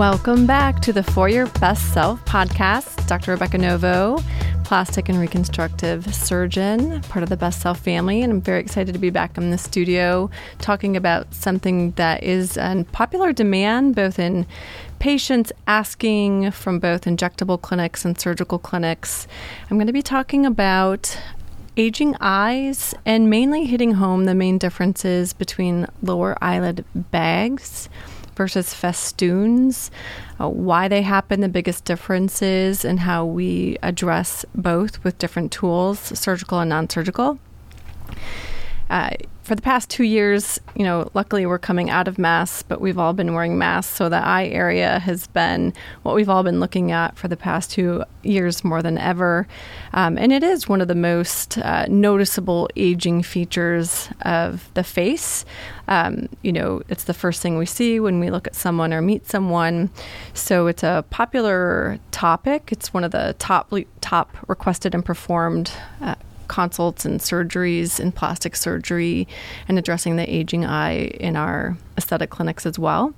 Welcome back to the For Your Best Self podcast. Dr. Rebecca Novo, plastic and reconstructive surgeon, part of the Best Self family, and I'm very excited to be back in the studio talking about something that is in popular demand both in patients asking from both injectable clinics and surgical clinics. I'm going to be talking about aging eyes and mainly hitting home the main differences between lower eyelid bags versus festoons, uh, why they happen, the biggest differences, and how we address both with different tools, surgical and non surgical. Uh, for the past two years, you know, luckily we're coming out of masks, but we've all been wearing masks. So the eye area has been what we've all been looking at for the past two years more than ever. Um, and it is one of the most uh, noticeable aging features of the face. Um, you know, it's the first thing we see when we look at someone or meet someone. So it's a popular topic. It's one of the top top requested and performed uh, consults and surgeries in plastic surgery and addressing the aging eye in our aesthetic clinics as well.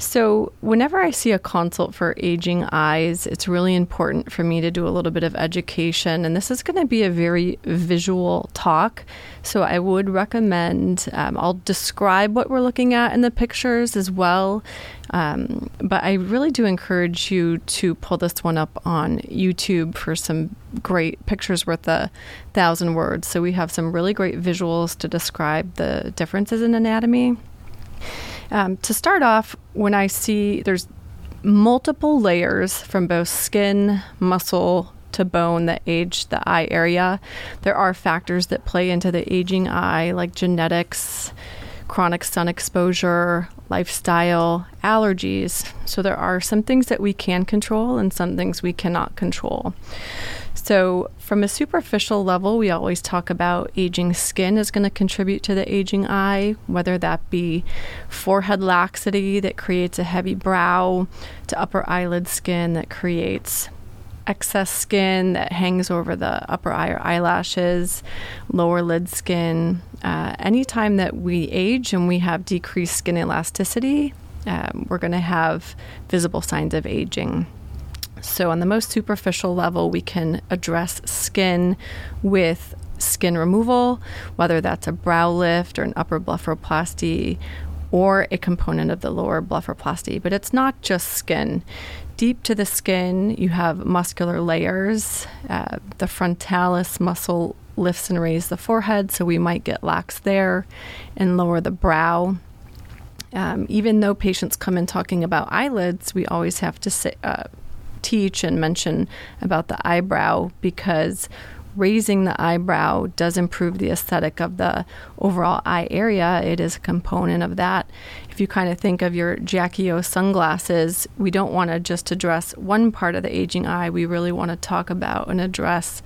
So, whenever I see a consult for aging eyes, it's really important for me to do a little bit of education. And this is going to be a very visual talk. So, I would recommend um, I'll describe what we're looking at in the pictures as well. Um, but I really do encourage you to pull this one up on YouTube for some great pictures worth a thousand words. So, we have some really great visuals to describe the differences in anatomy. Um, to start off, when I see there's multiple layers from both skin, muscle, to bone that age the eye area. There are factors that play into the aging eye, like genetics, chronic sun exposure, lifestyle, allergies. So there are some things that we can control and some things we cannot control. So, from a superficial level, we always talk about aging skin is going to contribute to the aging eye, whether that be forehead laxity that creates a heavy brow, to upper eyelid skin that creates excess skin that hangs over the upper eye or eyelashes, lower lid skin. Uh, anytime that we age and we have decreased skin elasticity, um, we're going to have visible signs of aging. So, on the most superficial level, we can address skin with skin removal, whether that's a brow lift or an upper blepharoplasty or a component of the lower blepharoplasty. But it's not just skin. Deep to the skin, you have muscular layers. Uh, the frontalis muscle lifts and raises the forehead, so we might get lax there and lower the brow. Um, even though patients come in talking about eyelids, we always have to say, uh, teach and mention about the eyebrow because raising the eyebrow does improve the aesthetic of the overall eye area. It is a component of that. If you kind of think of your Jackie O sunglasses, we don't want to just address one part of the aging eye. We really want to talk about and address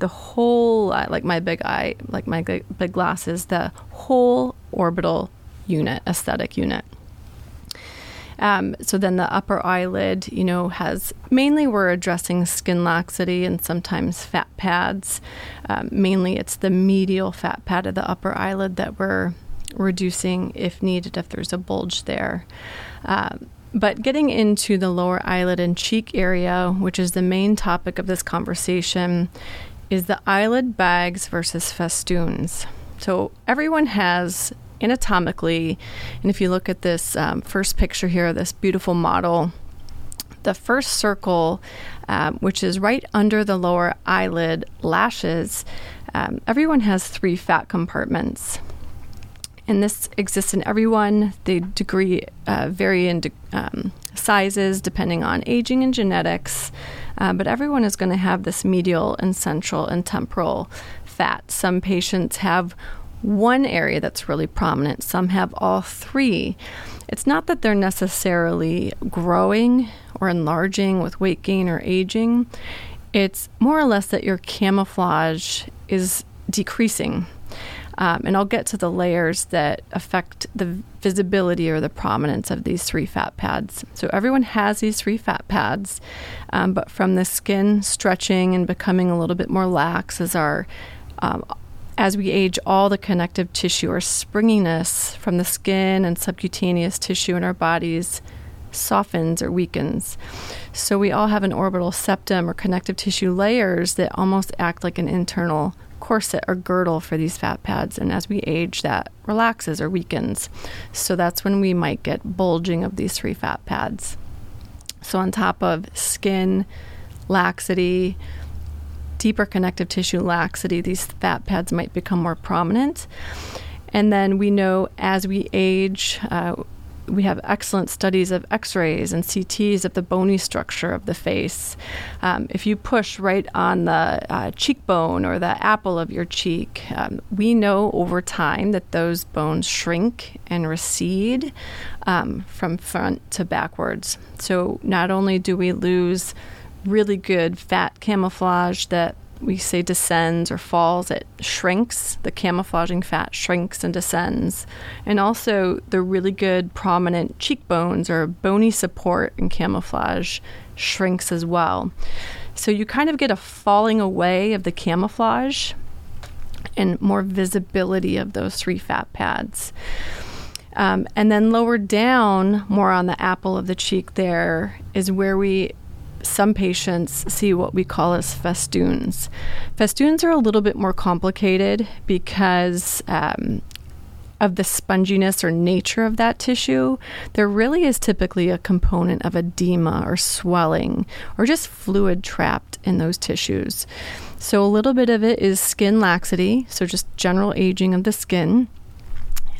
the whole, like my big eye, like my big glasses, the whole orbital unit, aesthetic unit. Um, so then the upper eyelid, you know, has mainly we're addressing skin laxity and sometimes fat pads. Um, mainly it's the medial fat pad of the upper eyelid that we're reducing if needed, if there's a bulge there. Um, but getting into the lower eyelid and cheek area, which is the main topic of this conversation, is the eyelid bags versus festoons. So everyone has anatomically, and if you look at this um, first picture here, this beautiful model, the first circle, um, which is right under the lower eyelid lashes, um, everyone has three fat compartments. And this exists in everyone. The degree uh, vary in de- um, sizes depending on aging and genetics, uh, but everyone is going to have this medial and central and temporal fat. Some patients have one area that's really prominent, some have all three. It's not that they're necessarily growing or enlarging with weight gain or aging. It's more or less that your camouflage is decreasing. Um, and I'll get to the layers that affect the visibility or the prominence of these three fat pads. So, everyone has these three fat pads, um, but from the skin stretching and becoming a little bit more lax as our um, as we age, all the connective tissue or springiness from the skin and subcutaneous tissue in our bodies softens or weakens. So we all have an orbital septum or connective tissue layers that almost act like an internal corset or girdle for these fat pads. And as we age, that relaxes or weakens. So that's when we might get bulging of these three fat pads. So, on top of skin, laxity, deeper connective tissue laxity, these fat pads might become more prominent. And then we know as we age, uh, we have excellent studies of x rays and CTs of the bony structure of the face. Um, if you push right on the uh, cheekbone or the apple of your cheek, um, we know over time that those bones shrink and recede um, from front to backwards. So not only do we lose really good fat camouflage that we say descends or falls, it shrinks. The camouflaging fat shrinks and descends. And also, the really good prominent cheekbones or bony support and camouflage shrinks as well. So, you kind of get a falling away of the camouflage and more visibility of those three fat pads. Um, and then lower down, more on the apple of the cheek, there is where we some patients see what we call as festoons. Festoons are a little bit more complicated because um, of the sponginess or nature of that tissue, there really is typically a component of edema or swelling or just fluid trapped in those tissues. So, a little bit of it is skin laxity, so just general aging of the skin.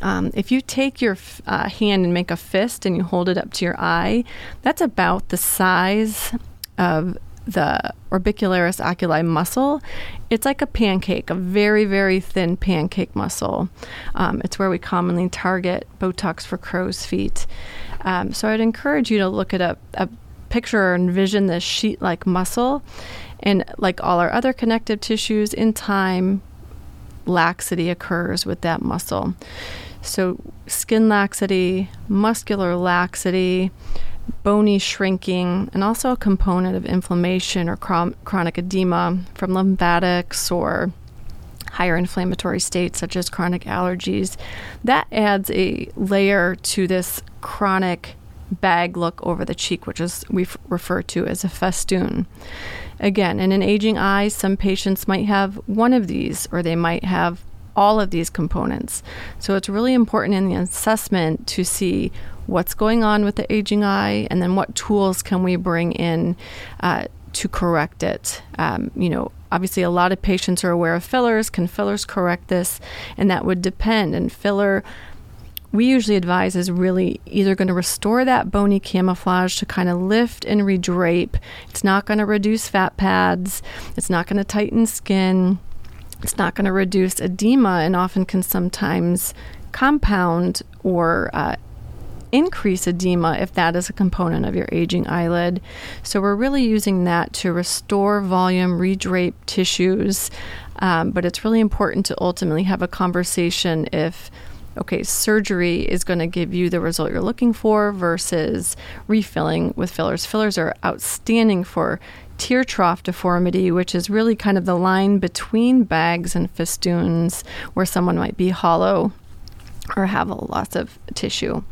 Um, if you take your uh, hand and make a fist and you hold it up to your eye, that's about the size of the orbicularis oculi muscle, it's like a pancake, a very, very thin pancake muscle. Um, it's where we commonly target Botox for crow's feet. Um, so I'd encourage you to look at a, a picture or envision this sheet like muscle. And like all our other connective tissues, in time, laxity occurs with that muscle. So, skin laxity, muscular laxity, bony shrinking, and also a component of inflammation or chron- chronic edema from lymphatics or higher inflammatory states such as chronic allergies. That adds a layer to this chronic bag look over the cheek, which is we refer to as a festoon. Again, in an aging eye, some patients might have one of these, or they might have all of these components. So it's really important in the assessment to see what's going on with the aging eye and then what tools can we bring in uh, to correct it. Um, you know, obviously a lot of patients are aware of fillers. Can fillers correct this? And that would depend. And filler we usually advise is really either going to restore that bony camouflage to kind of lift and redrape. It's not going to reduce fat pads. It's not going to tighten skin. It's not going to reduce edema and often can sometimes compound or uh, increase edema if that is a component of your aging eyelid. So we're really using that to restore volume, redrape tissues. Um, but it's really important to ultimately have a conversation if okay, surgery is going to give you the result you're looking for versus refilling with fillers. Fillers are outstanding for tear trough deformity, which is really kind of the line between bags and festoons, where someone might be hollow or have a loss of tissue.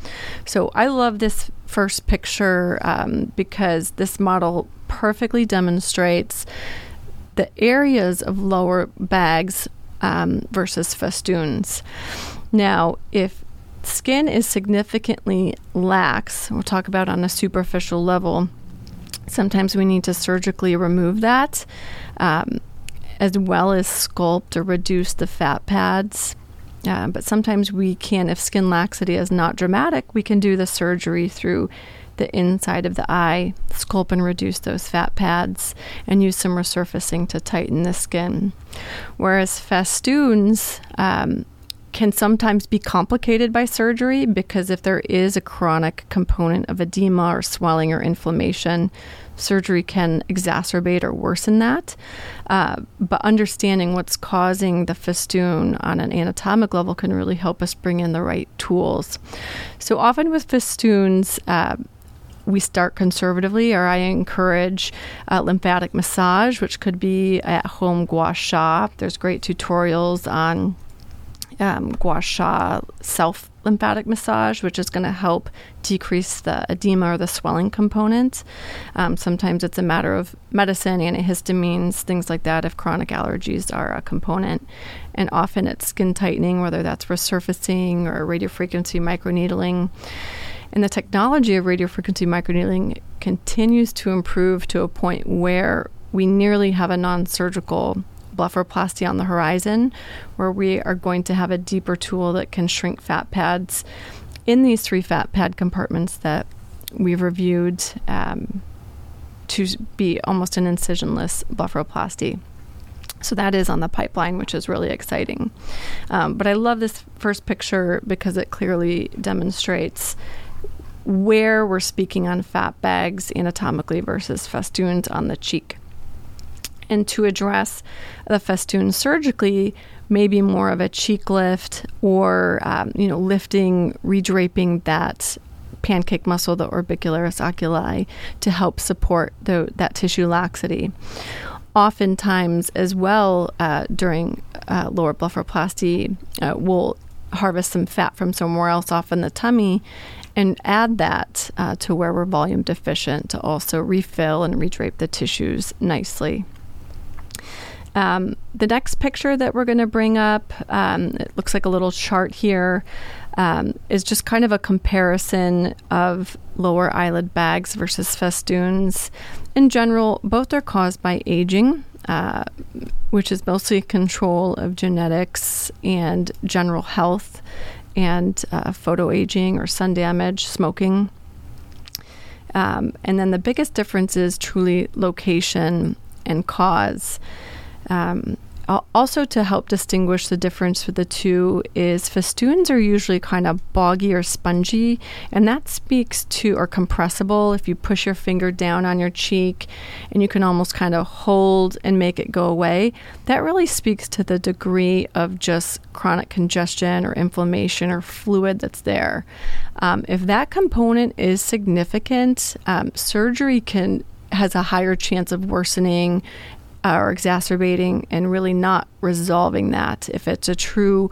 So I love this first picture um, because this model perfectly demonstrates the areas of lower bags um, versus festoons. Now, if skin is significantly lax, we'll talk about on a superficial level, sometimes we need to surgically remove that, um, as well as sculpt or reduce the fat pads. Uh, but sometimes we can, if skin laxity is not dramatic, we can do the surgery through the inside of the eye, sculpt and reduce those fat pads, and use some resurfacing to tighten the skin. Whereas festoons, um, can sometimes be complicated by surgery because if there is a chronic component of edema or swelling or inflammation, surgery can exacerbate or worsen that. Uh, but understanding what's causing the festoon on an anatomic level can really help us bring in the right tools. So often with festoons, uh, we start conservatively, or I encourage uh, lymphatic massage, which could be at home gua sha. There's great tutorials on um, gua sha self lymphatic massage, which is going to help decrease the edema or the swelling component. Um, sometimes it's a matter of medicine, antihistamines, things like that, if chronic allergies are a component. And often it's skin tightening, whether that's resurfacing or radiofrequency microneedling. And the technology of radiofrequency microneedling continues to improve to a point where we nearly have a non surgical blepharoplasty on the horizon, where we are going to have a deeper tool that can shrink fat pads in these three fat pad compartments that we've reviewed um, to be almost an incisionless blepharoplasty. So that is on the pipeline, which is really exciting. Um, but I love this first picture because it clearly demonstrates where we're speaking on fat bags anatomically versus festoons on the cheek and to address the festoon surgically maybe more of a cheek lift or um, you know lifting redraping that pancake muscle the orbicularis oculi to help support the, that tissue laxity oftentimes as well uh, during uh, lower blepharoplasty uh, we'll harvest some fat from somewhere else off in the tummy and add that uh, to where we're volume deficient to also refill and redrape the tissues nicely. Um, the next picture that we're going to bring up, um, it looks like a little chart here, um, is just kind of a comparison of lower eyelid bags versus festoons. In general, both are caused by aging, uh, which is mostly control of genetics and general health and uh, photo aging or sun damage, smoking. Um, and then the biggest difference is truly location and cause. Um, also, to help distinguish the difference for the two, is festoons are usually kind of boggy or spongy, and that speaks to, or compressible. If you push your finger down on your cheek and you can almost kind of hold and make it go away, that really speaks to the degree of just chronic congestion or inflammation or fluid that's there. Um, if that component is significant, um, surgery can has a higher chance of worsening uh, or exacerbating and really not resolving that if it's a true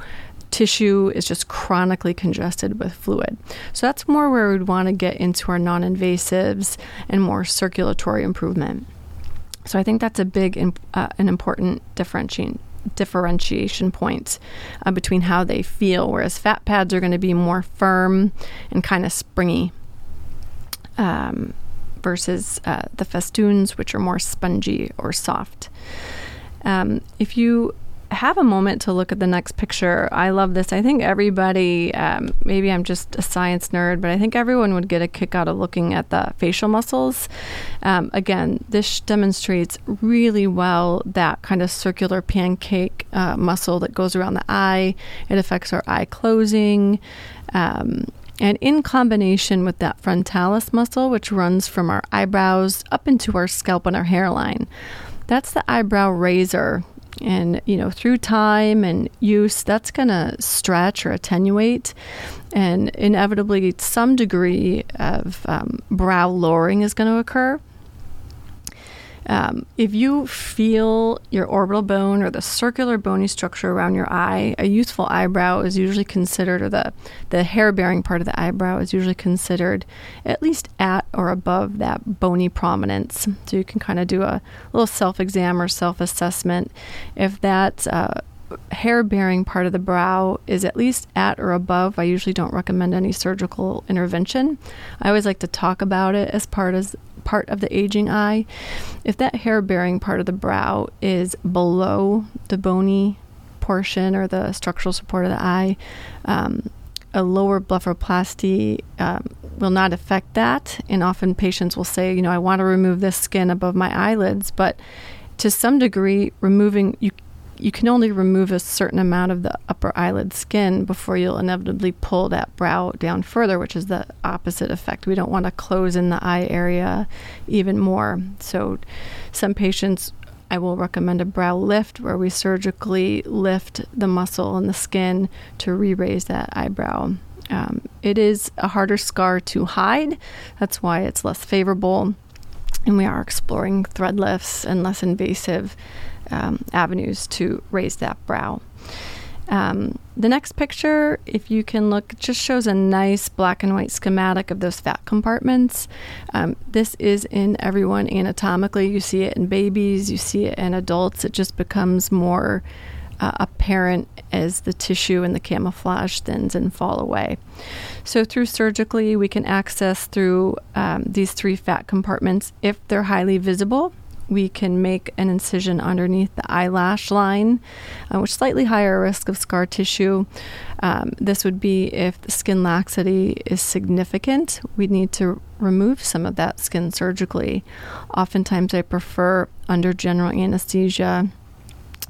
tissue is just chronically congested with fluid. So that's more where we'd want to get into our non invasives and more circulatory improvement. So I think that's a big, uh, an important differentiation differentiation point uh, between how they feel, whereas fat pads are going to be more firm and kind of springy. Um, versus uh, the festoons, which are more spongy or soft. Um, if you have a moment to look at the next picture, I love this. I think everybody, um, maybe I'm just a science nerd, but I think everyone would get a kick out of looking at the facial muscles. Um, again, this demonstrates really well that kind of circular pancake uh, muscle that goes around the eye. It affects our eye closing. Um, and in combination with that frontalis muscle, which runs from our eyebrows up into our scalp and our hairline, that's the eyebrow raiser. And, you know, through time and use, that's going to stretch or attenuate. And inevitably, some degree of um, brow lowering is going to occur. Um, if you feel your orbital bone or the circular bony structure around your eye, a youthful eyebrow is usually considered, or the, the hair bearing part of the eyebrow is usually considered at least at or above that bony prominence. So you can kind of do a little self exam or self assessment. If that uh, hair bearing part of the brow is at least at or above, I usually don't recommend any surgical intervention. I always like to talk about it as part as part of the aging eye, if that hair bearing part of the brow is below the bony portion or the structural support of the eye, um, a lower blepharoplasty um, will not affect that. And often patients will say, you know, I want to remove this skin above my eyelids, but to some degree, removing you you can only remove a certain amount of the upper eyelid skin before you'll inevitably pull that brow down further, which is the opposite effect. We don't want to close in the eye area even more. So, some patients I will recommend a brow lift where we surgically lift the muscle and the skin to re raise that eyebrow. Um, it is a harder scar to hide, that's why it's less favorable. And we are exploring thread lifts and less invasive um, avenues to raise that brow. Um, the next picture, if you can look, just shows a nice black and white schematic of those fat compartments. Um, this is in everyone anatomically. You see it in babies, you see it in adults. It just becomes more uh, apparent as the tissue and the camouflage thins and fall away. So, through surgically, we can access through um, these three fat compartments if they're highly visible we can make an incision underneath the eyelash line, uh, which slightly higher risk of scar tissue. Um, this would be if the skin laxity is significant. We need to remove some of that skin surgically. Oftentimes, I prefer under general anesthesia,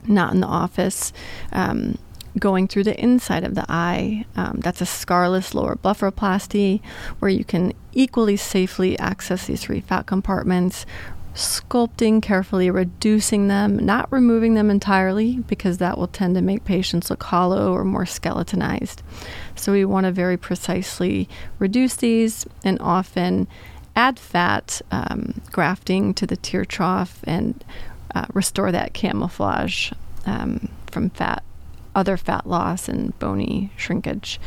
not in the office. Um, going through the inside of the eye. Um, that's a scarless lower blepharoplasty, where you can equally safely access these three fat compartments, sculpting carefully, reducing them, not removing them entirely because that will tend to make patients look hollow or more skeletonized. So we want to very precisely reduce these and often add fat um, grafting to the tear trough and uh, restore that camouflage um, from fat, other fat loss and bony shrinkage.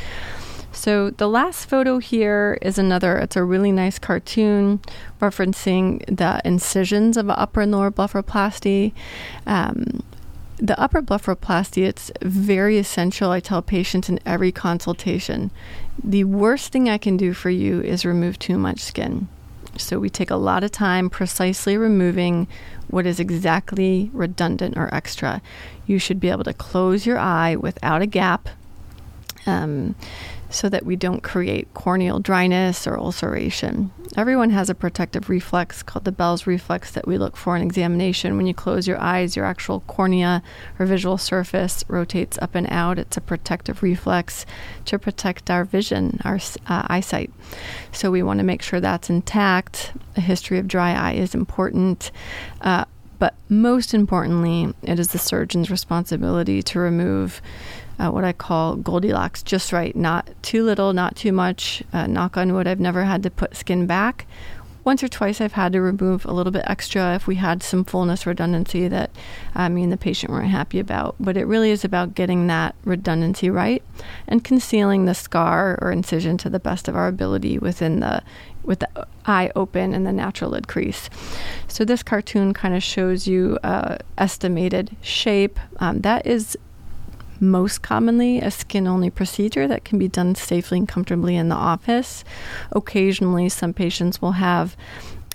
So the last photo here is another, it's a really nice cartoon referencing the incisions of upper and lower blepharoplasty. Um, the upper blepharoplasty, it's very essential. I tell patients in every consultation the worst thing I can do for you is remove too much skin. So we take a lot of time precisely removing what is exactly redundant or extra. You should be able to close your eye without a gap. Um, so that we don't create corneal dryness or ulceration. Everyone has a protective reflex called the Bell's reflex that we look for in examination. When you close your eyes, your actual cornea or visual surface rotates up and out. It's a protective reflex to protect our vision, our uh, eyesight. So we want to make sure that's intact. A history of dry eye is important. Uh, but most importantly, it is the surgeon's responsibility to remove uh, what I call Goldilocks, just right, not too little, not too much. Uh, knock on wood, I've never had to put skin back. Once or twice, I've had to remove a little bit extra if we had some fullness redundancy that I mean the patient weren't happy about. But it really is about getting that redundancy right and concealing the scar or incision to the best of our ability within the with the eye open and the natural lid crease. So this cartoon kind of shows you uh, estimated shape. Um, that is most commonly a skin only procedure that can be done safely and comfortably in the office. Occasionally, some patients will have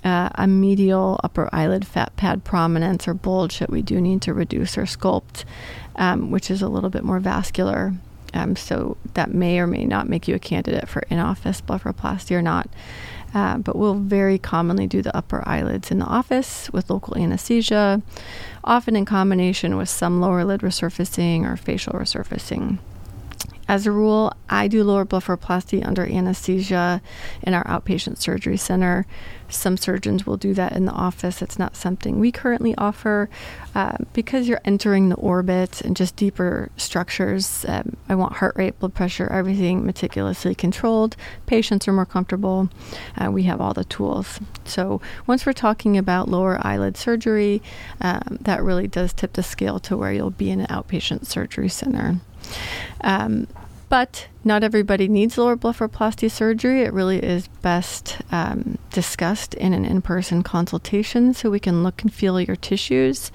uh, a medial upper eyelid fat pad prominence or bulge that we do need to reduce or sculpt, um, which is a little bit more vascular. Um, so that may or may not make you a candidate for in-office blepharoplasty or not. Uh, but we'll very commonly do the upper eyelids in the office with local anesthesia, often in combination with some lower lid resurfacing or facial resurfacing. As a rule, I do lower blepharoplasty under anesthesia in our outpatient surgery center. Some surgeons will do that in the office. It's not something we currently offer uh, because you're entering the orbit and just deeper structures. Um, I want heart rate, blood pressure, everything meticulously controlled. Patients are more comfortable. Uh, we have all the tools. So once we're talking about lower eyelid surgery, um, that really does tip the scale to where you'll be in an outpatient surgery center. Um, but not everybody needs lower blepharoplasty surgery. It really is best um, discussed in an in person consultation so we can look and feel your tissues.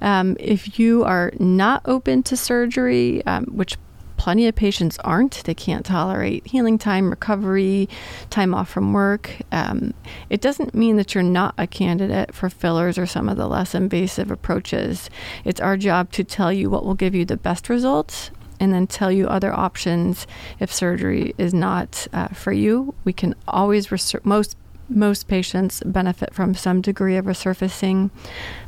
Um, if you are not open to surgery, um, which plenty of patients aren't. They can't tolerate healing time, recovery, time off from work. Um, it doesn't mean that you're not a candidate for fillers or some of the less invasive approaches. It's our job to tell you what will give you the best results and then tell you other options if surgery is not uh, for you. We can always, most most patients benefit from some degree of resurfacing.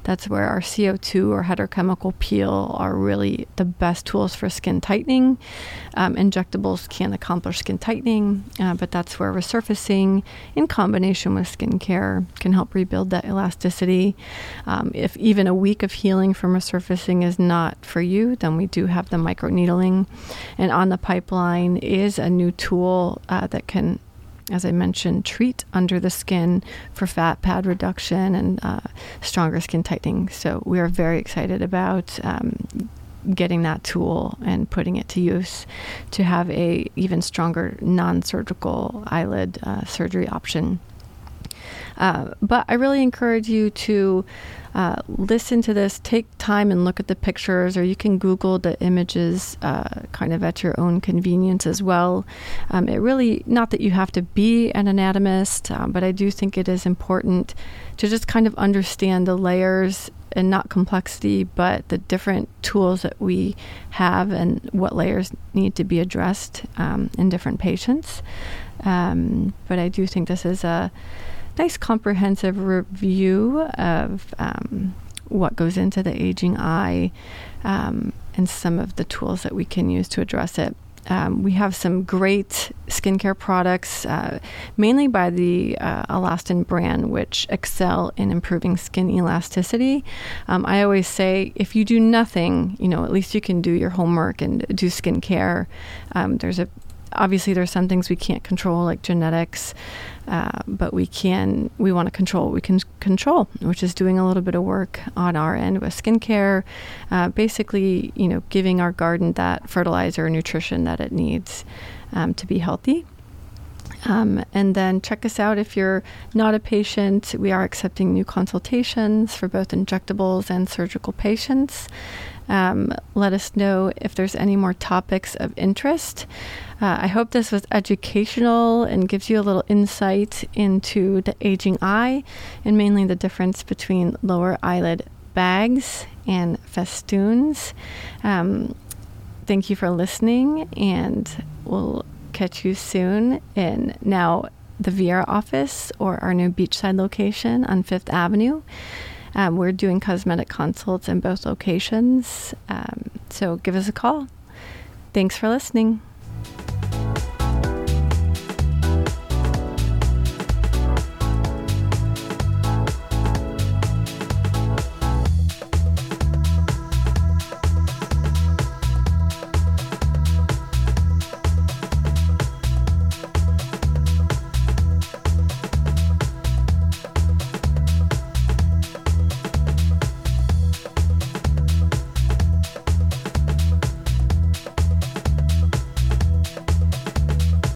That's where our CO2 or Hetter chemical peel are really the best tools for skin tightening. Um, injectables can accomplish skin tightening, uh, but that's where resurfacing in combination with skincare can help rebuild that elasticity. Um, if even a week of healing from resurfacing is not for you, then we do have the microneedling. And on the pipeline is a new tool uh, that can as I mentioned, treat under the skin for fat pad reduction and uh, stronger skin tightening. So we are very excited about um, getting that tool and putting it to use to have a even stronger non-surgical eyelid uh, surgery option. Uh, but I really encourage you to uh, listen to this, take time and look at the pictures, or you can Google the images uh, kind of at your own convenience as well. Um, it really, not that you have to be an anatomist, um, but I do think it is important to just kind of understand the layers and not complexity, but the different tools that we have and what layers need to be addressed um, in different patients. Um, but I do think this is a nice comprehensive review of um, what goes into the aging eye um, and some of the tools that we can use to address it. Um, we have some great skincare products, uh, mainly by the uh, Alastin brand, which excel in improving skin elasticity. Um, I always say if you do nothing, you know, at least you can do your homework and do skincare. Um, there's a obviously there's some things we can't control like genetics uh, but we can we want to control what we can control which is doing a little bit of work on our end with skincare uh, basically you know giving our garden that fertilizer nutrition that it needs um, to be healthy um, and then check us out if you're not a patient. We are accepting new consultations for both injectables and surgical patients. Um, let us know if there's any more topics of interest. Uh, I hope this was educational and gives you a little insight into the aging eye and mainly the difference between lower eyelid bags and festoons. Um, thank you for listening, and we'll catch you soon in now the Viera office or our new beachside location on Fifth Avenue. Um, we're doing cosmetic consults in both locations, um, so give us a call. Thanks for listening.